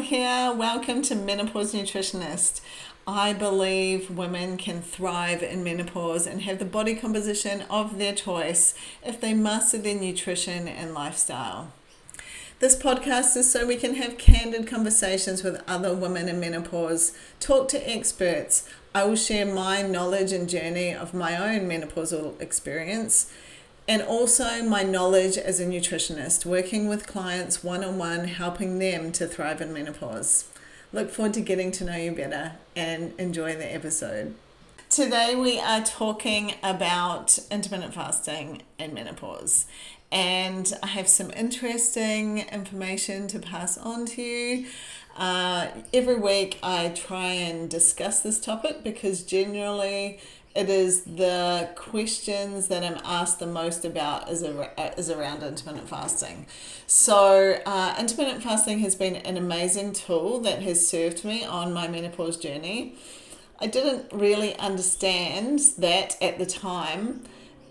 Here. Welcome to Menopause Nutritionist. I believe women can thrive in menopause and have the body composition of their choice if they master their nutrition and lifestyle. This podcast is so we can have candid conversations with other women in menopause, talk to experts. I will share my knowledge and journey of my own menopausal experience and also my knowledge as a nutritionist, working with clients one on one, helping them to thrive in menopause. Look forward to getting to know you better and enjoy the episode. Today, we are talking about intermittent fasting and menopause. And I have some interesting information to pass on to you. Uh, every week, I try and discuss this topic because generally it is the questions that I'm asked the most about is, a, is around intermittent fasting. So, uh, intermittent fasting has been an amazing tool that has served me on my menopause journey. I didn't really understand that at the time.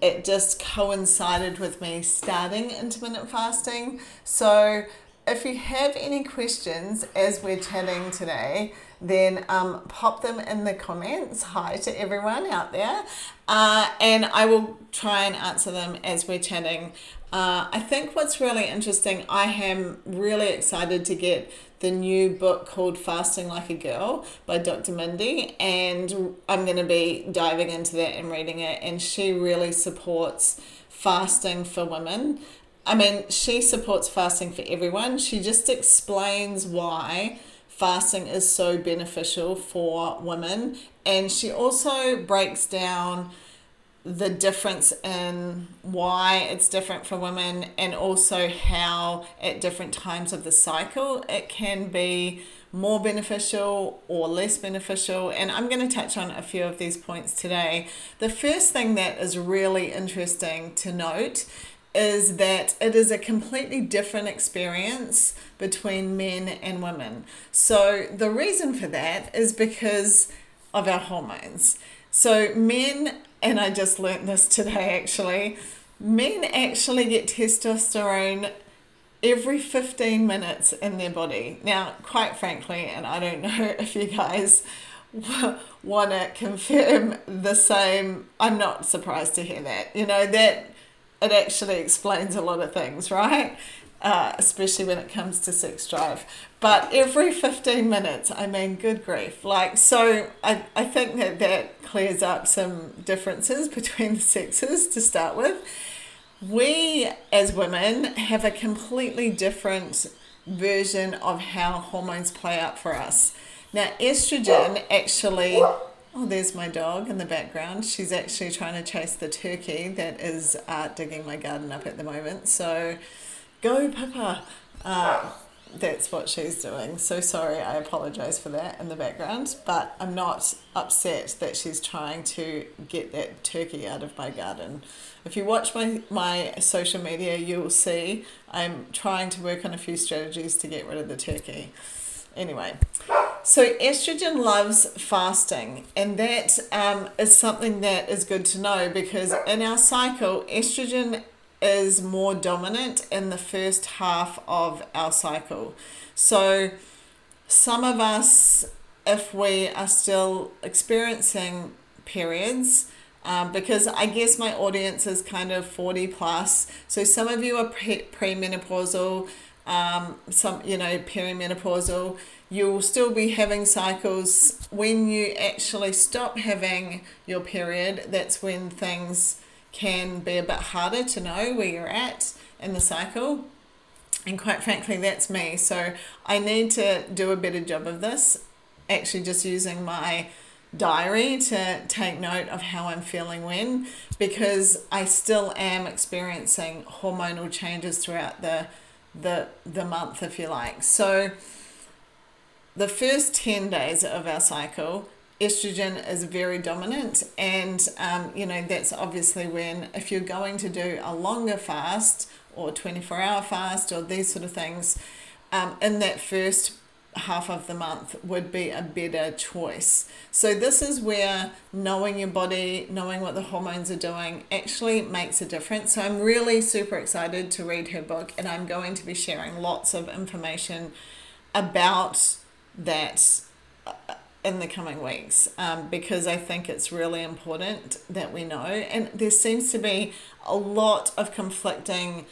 It just coincided with me starting intermittent fasting. So, if you have any questions as we're chatting today, then um, pop them in the comments. Hi to everyone out there. Uh, and I will try and answer them as we're chatting. Uh, I think what's really interesting, I am really excited to get the new book called Fasting Like a Girl by Dr. Mindy, and I'm going to be diving into that and reading it. And she really supports fasting for women. I mean, she supports fasting for everyone. She just explains why fasting is so beneficial for women. And she also breaks down the difference in why it's different for women and also how at different times of the cycle it can be more beneficial or less beneficial. And I'm going to touch on a few of these points today. The first thing that is really interesting to note is that it is a completely different experience between men and women. So, the reason for that is because of our hormones. So, men, and I just learnt this today actually, men actually get testosterone every 15 minutes in their body. Now, quite frankly, and I don't know if you guys want to confirm the same, I'm not surprised to hear that. You know, that it actually explains a lot of things, right? Uh, especially when it comes to sex drive. But every 15 minutes, I mean, good grief. Like, so I, I think that that clears up some differences between the sexes to start with. We, as women, have a completely different version of how hormones play out for us. Now, estrogen actually Oh, there's my dog in the background. She's actually trying to chase the turkey that is uh, digging my garden up at the moment. So, go, Papa. Uh, that's what she's doing. So sorry, I apologize for that in the background, but I'm not upset that she's trying to get that turkey out of my garden. If you watch my, my social media, you'll see I'm trying to work on a few strategies to get rid of the turkey. Anyway, so estrogen loves fasting, and that um, is something that is good to know because in our cycle, estrogen is more dominant in the first half of our cycle. So, some of us, if we are still experiencing periods, um, because I guess my audience is kind of 40 plus, so some of you are pre- premenopausal, um, some, you know, perimenopausal you'll still be having cycles when you actually stop having your period. That's when things can be a bit harder to know where you're at in the cycle. And quite frankly that's me. So i need to do a better job of this actually just using my diary to take note of how i'm feeling when because i still am experiencing hormonal changes throughout the the the month if you like so the first 10 days of our cycle, estrogen is very dominant. And, um, you know, that's obviously when, if you're going to do a longer fast or 24 hour fast or these sort of things, um, in that first half of the month would be a better choice. So, this is where knowing your body, knowing what the hormones are doing actually makes a difference. So, I'm really super excited to read her book, and I'm going to be sharing lots of information about that uh, in the coming weeks um, because I think it's really important that we know. And there seems to be a lot of conflicting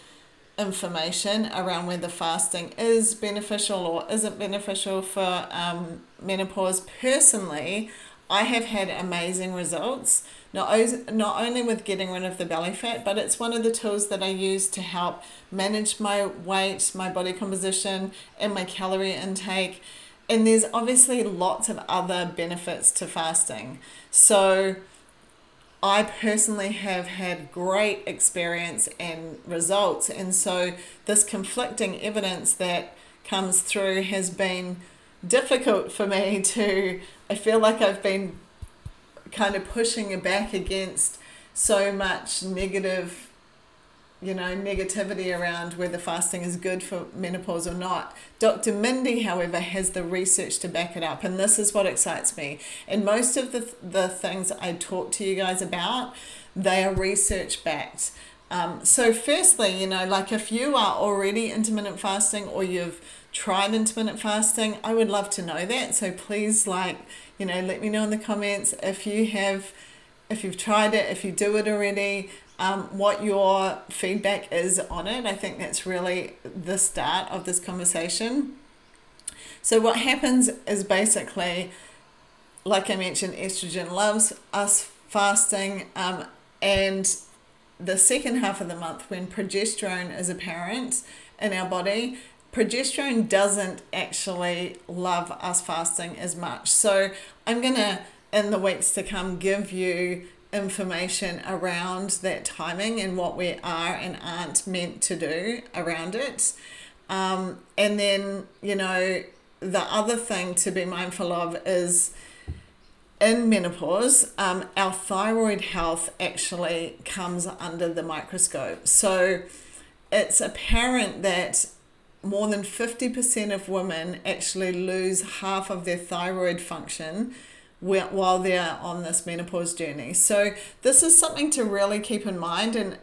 information around whether fasting is beneficial or isn't beneficial for um, menopause. Personally, I have had amazing results, not, not only with getting rid of the belly fat, but it's one of the tools that I use to help manage my weight, my body composition, and my calorie intake. And there's obviously lots of other benefits to fasting. So, I personally have had great experience and results. And so, this conflicting evidence that comes through has been difficult for me to. I feel like I've been kind of pushing back against so much negative you know, negativity around whether fasting is good for menopause or not. Dr. Mindy, however, has the research to back it up, and this is what excites me. And most of the, the things I talk to you guys about, they are research backed. Um, so, firstly, you know, like if you are already intermittent fasting or you've tried intermittent fasting, I would love to know that. So, please, like, you know, let me know in the comments if you have, if you've tried it, if you do it already um, what your feedback is on it. I think that's really the start of this conversation. So, what happens is basically, like I mentioned, estrogen loves us fasting, um, and the second half of the month, when progesterone is apparent in our body, progesterone doesn't actually love us fasting as much. So, I'm to, in the weeks to come, give you information around that timing and what we are and aren't meant to do around it. Um, and then, you know, the other thing to be mindful of is in menopause, um, our thyroid health actually comes under the microscope. So it's apparent that more than 50% of women actually lose half of their thyroid function while they're on this menopause journey. So this is something to really keep in mind and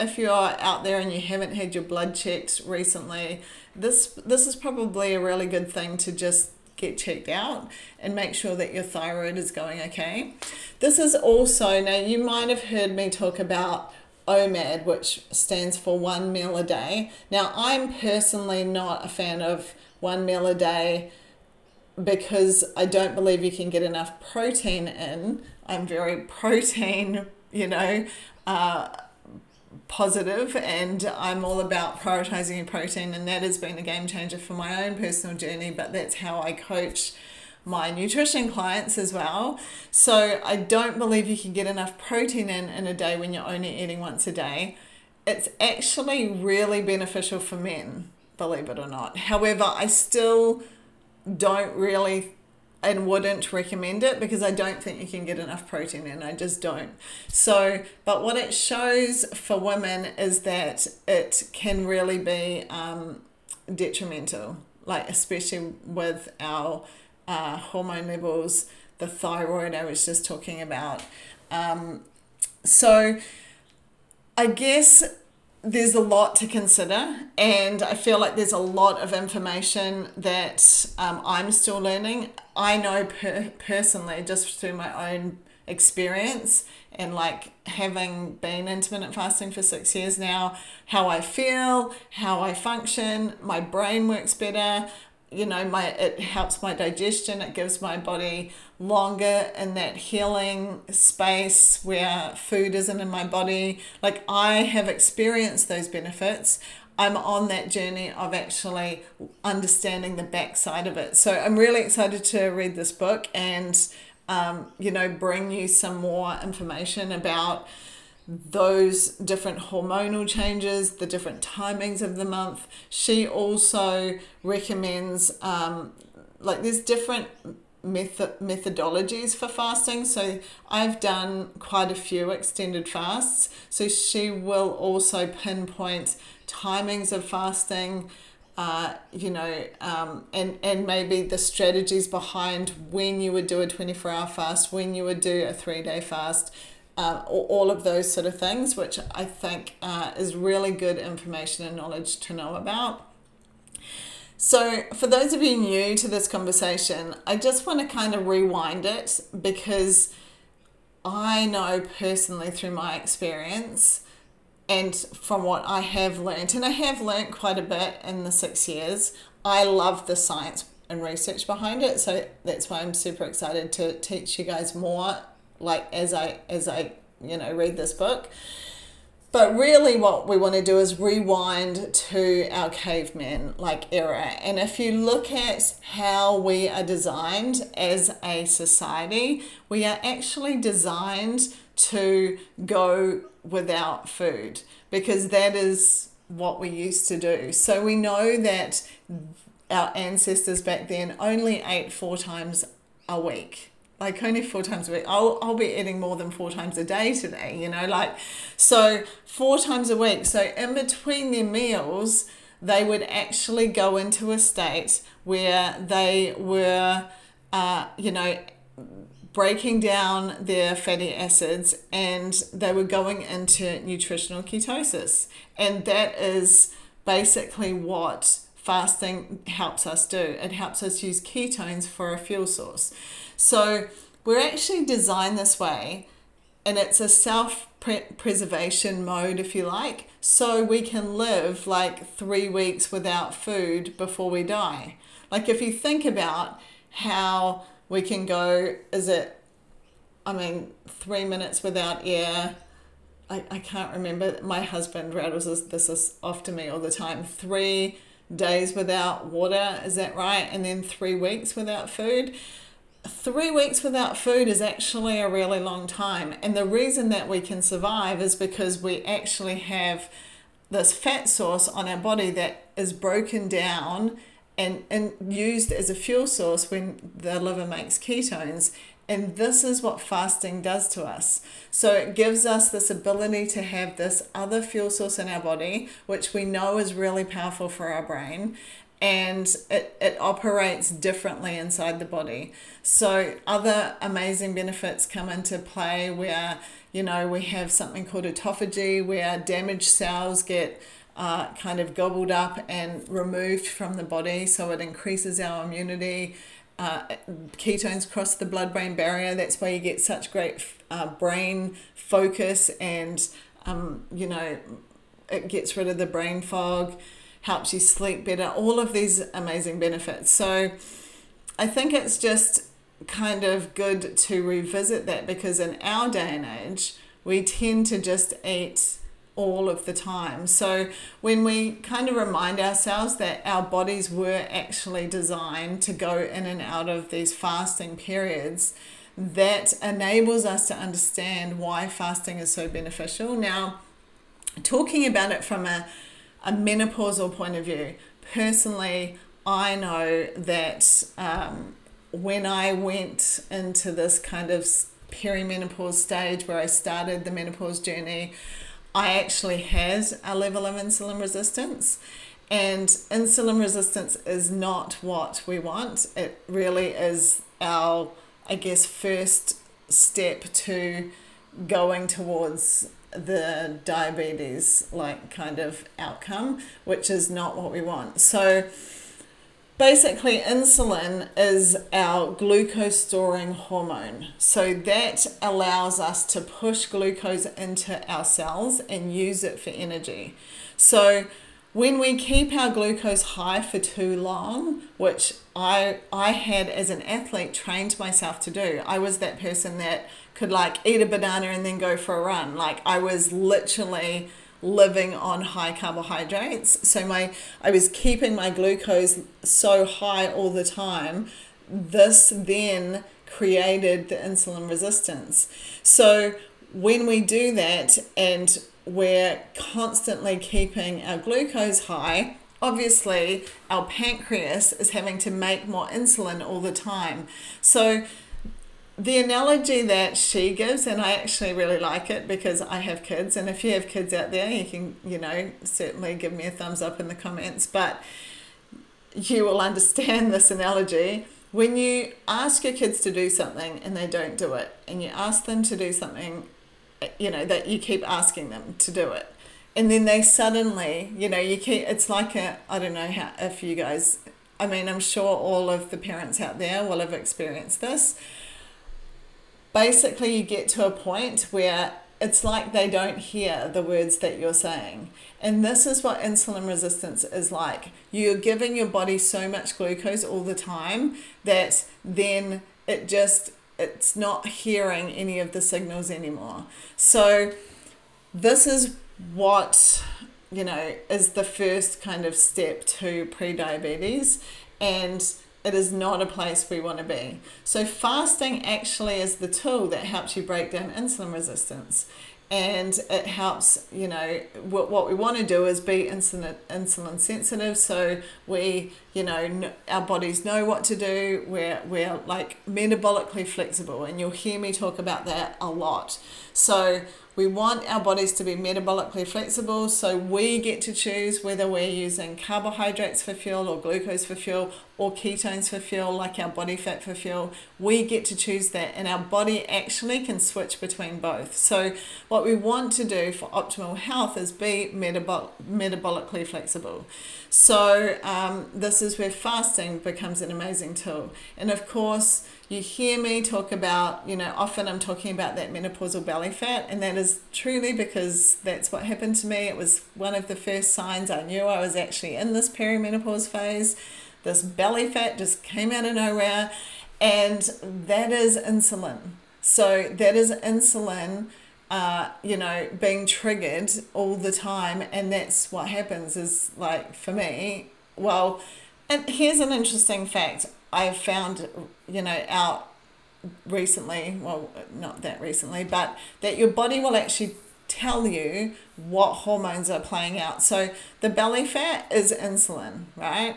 if you're out there and you haven't had your blood checked recently, this this is probably a really good thing to just get checked out and make sure that your thyroid is going okay. This is also now you might have heard me talk about OMAD, which stands for one meal a day. Now, I'm personally not a fan of one meal a day because I don't believe you can get enough protein in. I'm very protein, you know, uh, positive, and I'm all about prioritizing your protein, and that has been a game changer for my own personal journey. But that's how I coach my nutrition clients as well. So I don't believe you can get enough protein in in a day when you're only eating once a day. It's actually really beneficial for men, believe it or not. However, I still don't really and wouldn't recommend it because I don't think you can get enough protein in. I just don't. So, but what it shows for women is that it can really be um, detrimental, like especially with our uh, hormone levels, the thyroid I was just talking about. Um, so, I guess there's a lot to consider, and I feel like there's a lot of information that um, I'm still learning. I know per- personally, just through my own experience and like having been intermittent fasting for six years now, how I feel, how I function, my brain works better you know my it helps my digestion it gives my body longer in that healing space where food isn't in my body. Like i have experienced those benefits. I'm on that journey of actually understanding the backside of it. So i'm really excited to read this book and um, you know bring you some more information about those different hormonal changes, the different timings of the month. She also recommends, um, like, there's different method methodologies for fasting. So I've done quite a few extended fasts. So she will also pinpoint timings of fasting. Uh, you know, um, and, and maybe the strategies behind when you would do a 24 hour fast, when you would do a three day fast, uh, all of those sort of things, which I think uh, is really good information and knowledge to know about. So, for those of you new to this conversation, I just want to kind of rewind it because I know personally through my experience and from what I have learned, and I have learned quite a bit in the six years, I love the science and research behind it. So that's why I'm super excited to teach you guys more, like as I as I you know read this book. But really, what we want to do is rewind to our caveman like era. And if you look at how we are designed as a society, we are actually designed to go without food because that is what we used to do. So we know that our ancestors back then only ate four times a week like only four times a week. I'll, I'll be eating more than four times a day today, you know, like, so four times a week. So in between their meals, they would actually go into a state where they were, uh, you know, breaking down their fatty acids and they were going into nutritional ketosis. And that is basically what fasting helps us do. It helps us use ketones for a fuel source. So we're actually designed this way, and it's a self preservation mode, if you like, so we can live like three weeks without food before we die. Like, if you think about how we can go, is it, I mean, three minutes without air? I, I can't remember. My husband rattles this, this is off to me all the time. Three days without water, is that right? And then three weeks without food three weeks without food is actually a really long time. And the reason that we can survive is because we actually have this fat source on our body that is broken down and, and used as a fuel source when the liver makes ketones. And this is what fasting does to us. So it gives us this ability to have this other fuel source in our body, which we know is really powerful for our brain and it, it operates differently inside the body. So, other amazing benefits come into play where, you know, we have something called autophagy, where damaged cells get uh, kind of gobbled up and removed from the body. So, it increases our immunity. Uh, ketones cross the blood brain barrier. That's why you get such great uh, brain focus and, um, you know, it gets rid of the brain fog helps you sleep better, all of these amazing benefits. So I think it's just kind of good to revisit that because in our day and age, we tend to just eat all of the time. So when we kind of remind ourselves that our bodies were actually designed to go in and out of these fasting periods, that enables us to understand why fasting is so beneficial. Now, talking about it from a a menopausal point of view, personally, I know that um, when I went into this kind of perimenopause stage where I started the menopause journey, I actually had a level of insulin resistance. And insulin resistance is not what we want. It really is our, I guess, first step to going towards the diabetes like kind of outcome, which is not what we want. So basically insulin is our glucose storing hormone. So that allows us to push glucose into our cells and use it for energy. So when we keep our glucose high for too long, which I I had as an athlete trained myself to do. I was that person that could like eat a banana and then go for a run. Like I was literally living on high carbohydrates. So my I was keeping my glucose so high all the time. This then created the insulin resistance. So when we do that and we're constantly keeping our glucose high, obviously our pancreas is having to make more insulin all the time. So the analogy that she gives, and I actually really like it because I have kids, and if you have kids out there, you can, you know, certainly give me a thumbs up in the comments, but you will understand this analogy. When you ask your kids to do something and they don't do it, and you ask them to do something, you know, that you keep asking them to do it, and then they suddenly, you know, you keep, it's like a, I don't know how, if you guys I mean, I'm sure all of the parents out there will have experienced this. Basically, you get to a point where it's like they don't hear the words that you're saying. And this is what insulin resistance is like. You're giving your body so much glucose all the time that then it just it's not hearing any of the signals anymore. So this is what you know is the first kind of step to pre-diabetes and it is not a place we want to be. So fasting actually is the tool that helps you break down insulin resistance and it helps you know what, what we want to do is be insulin insulin sensitive so we you know our bodies know what to do we're we're like metabolically flexible and you'll hear me talk about that a lot. So we want our bodies to be metabolically flexible, so we get to choose whether we're using carbohydrates for fuel or glucose for fuel or ketones for fuel, like our body fat for fuel. We get to choose that, and our body actually can switch between both. So, what we want to do for optimal health is be metabol- metabolically flexible. So, um, this is where fasting becomes an amazing tool. And of course, you hear me talk about, you know, often I'm talking about that menopausal belly fat, and that is truly because that's what happened to me. It was one of the first signs I knew I was actually in this perimenopause phase. This belly fat just came out of nowhere, and that is insulin. So, that is insulin. Uh, you know, being triggered all the time, and that's what happens. Is like for me, well, and here's an interesting fact. I found, you know, out recently, well, not that recently, but that your body will actually tell you what hormones are playing out. So the belly fat is insulin, right?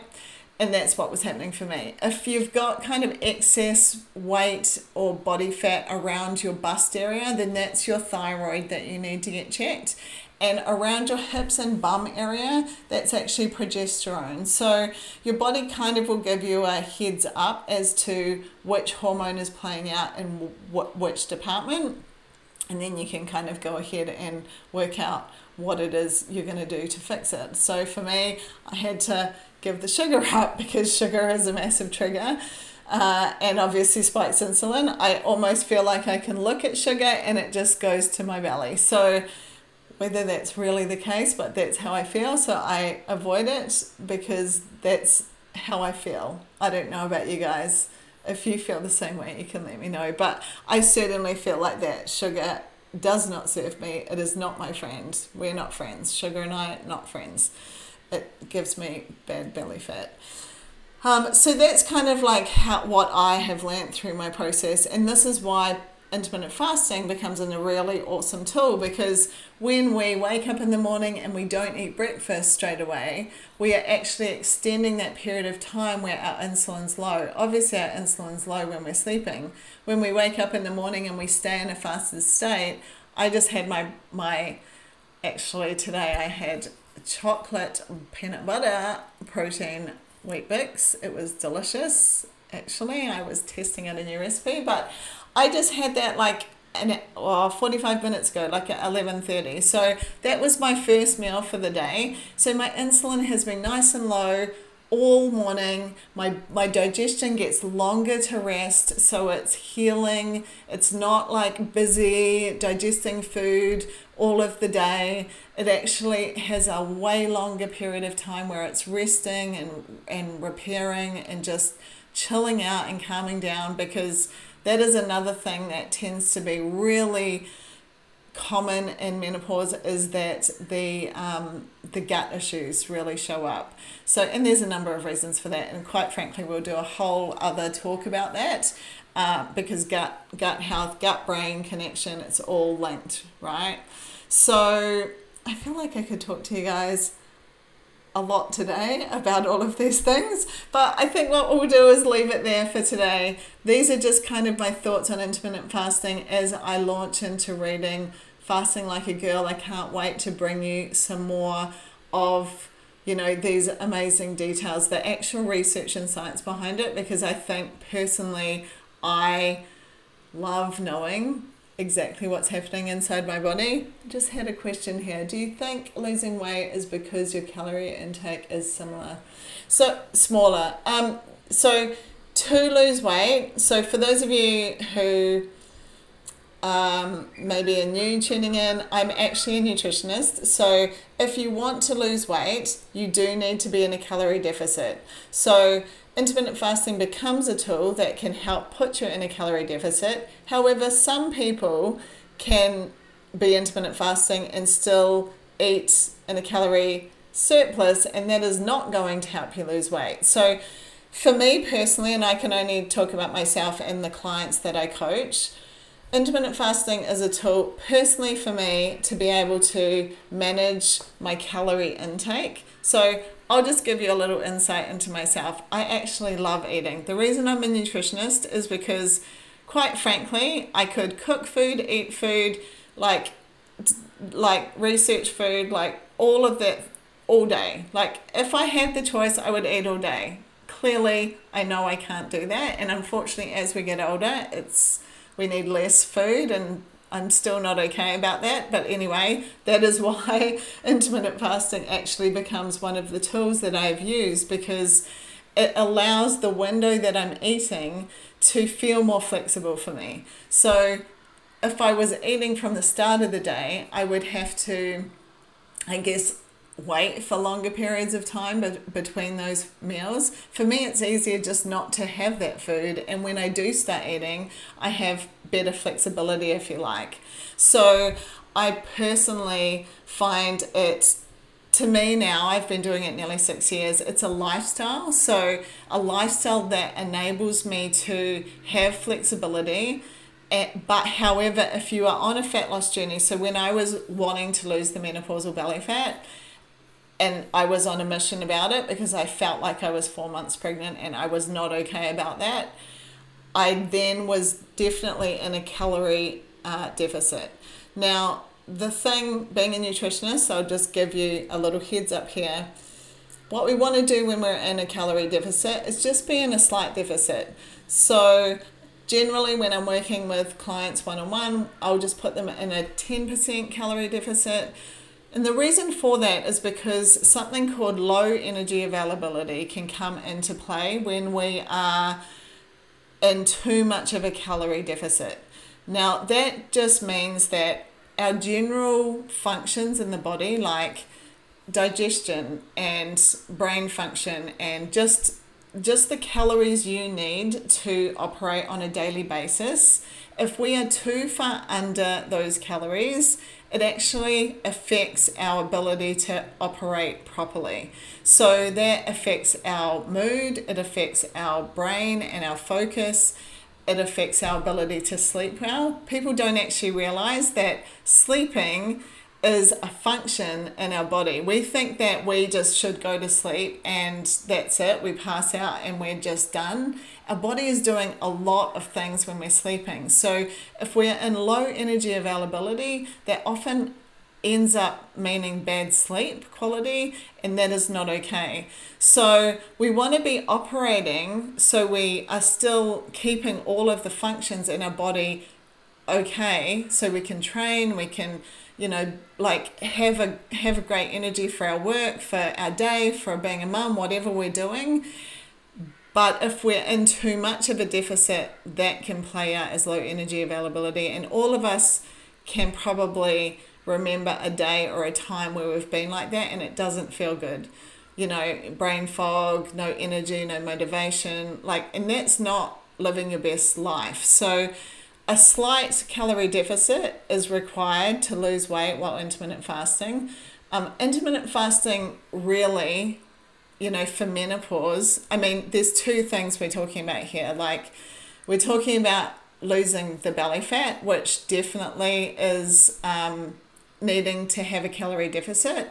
And that's what was happening for me. If you've got kind of excess weight or body fat around your bust area, then that's your thyroid that you need to get checked and around your hips and bum area, that's actually progesterone. So your body kind of will give you a heads up as to which hormone is playing out in which department, and then you can kind of go ahead and work out what it is you're going to do to fix it. So for me, I had to give the sugar up because sugar is a massive trigger. Uh, and obviously spikes insulin. I almost feel like I can look at sugar and it just goes to my belly. So whether that's really the case, but that's how I feel. So I avoid it because that's how I feel. I don't know about you guys. If you feel the same way, you can let me know. But I certainly feel like that. Sugar does not serve me. It is not my friend. We're not friends. Sugar and I, not friends. It gives me bad belly fat. Um, so that's kind of like how, what I have learned through my process. And this is why intermittent fasting becomes a really awesome tool because when we wake up in the morning and we don't eat breakfast straight away, we are actually extending that period of time where our insulin's low. Obviously, our insulin's low when we're sleeping. When we wake up in the morning and we stay in a fasted state, I just had my my actually today I had chocolate peanut butter protein Weet-Bix. It was delicious. Actually, I was testing out a new recipe, but I just had that like an oh, 45 minutes ago like at 11.30 so that was my first meal for the day. So my insulin has been nice and low all morning. My my digestion gets longer to rest so it's healing. It's not like busy digesting food all of the day. It actually has a way longer period of time where it's resting and and repairing and just chilling out and calming down because that is another thing that tends to be really common in menopause is that the um, the gut issues really show up. So and there's a number of reasons for that, and quite frankly, we'll do a whole other talk about that uh, because gut gut health, gut brain connection, it's all linked, right? So I feel like I could talk to you guys a lot today about all of these things, but I think what we'll do is leave it there for today. These are just kind of my thoughts on intermittent fasting as I launch into reading Fasting Like a Girl. I can't wait to bring you some more of you know these amazing details the actual research and science behind it because i think personally i love knowing exactly what's happening inside my body. Just had a question here. Do you think losing weight is because your calorie intake is similar? So smaller. Um so to lose weight, so for those of you who um, maybe are new tuning in, I'm actually a nutritionist. So if you want to lose weight, you do need to be in a calorie deficit. So intermittent fasting becomes a tool that can help put you in a calorie deficit. However, some people can be intermittent fasting and still eat in a calorie surplus, and that is not going to help you lose weight. So, for me personally, and I can only talk about myself and the clients that I coach, intermittent fasting is a tool personally for me to be able to manage my calorie intake. So I'll just give you a little insight into myself. I actually love eating. The reason I'm a nutritionist is because, quite frankly, I could cook food, eat food, like, like research food, like all of that all day. Like, if I had the choice, I would eat all day. Clearly, I know I can't do that, and unfortunately, as we get older, it's we need less food and I'm still not okay about that. But anyway, that is why intermittent fasting actually becomes one of the tools that I've used because it allows the window that I'm eating to feel more flexible for me. So if I was eating from the start of the day, I would have to, I guess, wait for longer periods of time but between those meals. For me, it's easier just not to have that food. And when I do start eating, I have better flexibility, if you like. So I personally find it. To me now, I've been doing it nearly six years. It's a lifestyle. So, a lifestyle that enables me to have flexibility eh, but however, if you are on a fat loss journey, so when I was wanting to lose the menopausal belly fat, and I was on a mission about it because I felt like I was four months pregnant and I was not okay about that. I then was definitely in a calorie uh, deficit. Now, the thing being a nutritionist, I'll just give you a little heads up here. What we want to do when we're in a calorie deficit is just be in a slight deficit. So, generally, when I'm working with clients one on one, I'll just put them in a 10% calorie deficit and the reason for that is because something called low energy availability can come into play when we are in too much of a calorie deficit. Now, that just means that our general functions in the body, like digestion and brain function, and just just the calories you need to operate on a daily basis, if we are too far under those calories, it actually affects our ability to operate properly. So that affects our mood, it affects our brain and our focus, it affects our ability to sleep well. People don't actually realize that sleeping is a function in our body. We think that we just should go to sleep and that's it, we pass out and we're just done. Our body is doing a lot of things when we're sleeping. So if we're in low energy availability, that often ends up meaning bad sleep quality, and that is not okay. So, we want to be operating so we are still keeping all of the functions in our body okay, so we can train, we can you know like have a have a great energy for our work for our day for being a mum whatever we're doing. But if we're in too much of a deficit that can play out as low energy availability. And all of us can probably remember a day or a time where we've been like that and it doesn't feel good. You know brain fog no energy no motivation like and that's not living your best life. So a slight calorie deficit is required to lose weight while intermittent fasting. Um, intermittent fasting really, you know, for menopause, I mean, there's two things we're talking about here. Like, we're talking about losing the belly fat, which definitely is um, needing to have a calorie deficit.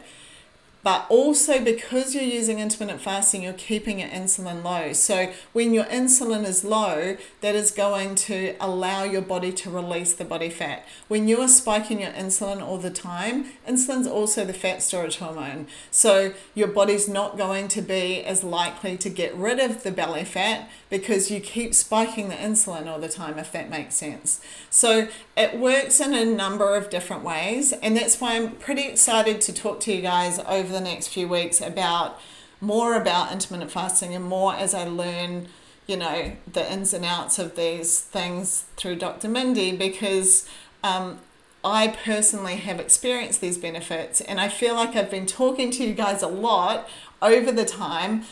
But also because you're using intermittent fasting, you're keeping your insulin low. So when your insulin is low, that is going to allow your body to release the body fat. When you are spiking your insulin all the time, insulin's also the fat storage hormone. So your body's not going to be as likely to get rid of the belly fat because you keep spiking the insulin all the time, if that makes sense. So it works in a number of different ways, and that's why I'm pretty excited to talk to you guys over the next few weeks about more about intermittent fasting and more as I learn, you know, the ins and outs of these things through Dr. Mindy because um, I personally have experienced these benefits and I feel like I've been talking to you guys a lot over the time,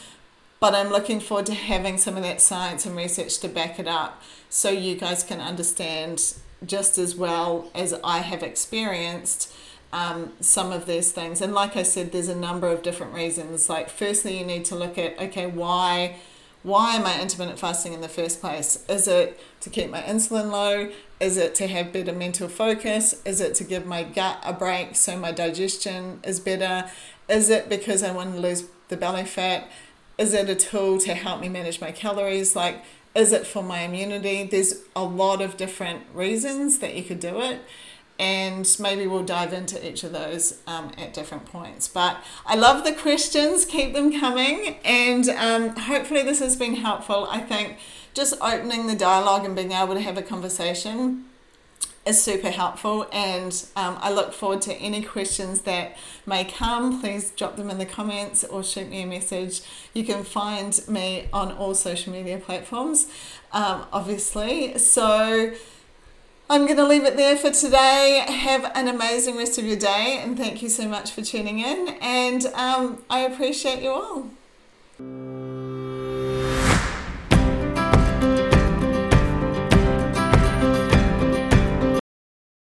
but I'm looking forward to having some of that science and research to back it up so you guys can understand just as well as I have experienced um, some of these things. And like I said, there's a number of different reasons. Like, firstly, you need to look at okay, why why am I intermittent fasting in the first place? Is it to keep my insulin low? Is it to have better mental focus? Is it to give my gut a break so my digestion is better? Is it because I want to lose the belly fat? Is it a tool to help me manage my calories? Like, is it for my immunity? There's a lot of different reasons that you could do it and maybe we'll dive into each of those um, at different points. But I love the questions, keep them coming, and um, hopefully, this has been helpful. I think just opening the dialogue and being able to have a conversation is super helpful, and um, I look forward to any questions that may come. Please drop them in the comments or shoot me a message. You can find me on all social media platforms, um, obviously. So, I'm going to leave it there for today. Have an amazing rest of your day, and thank you so much for tuning in. And um, I appreciate you all.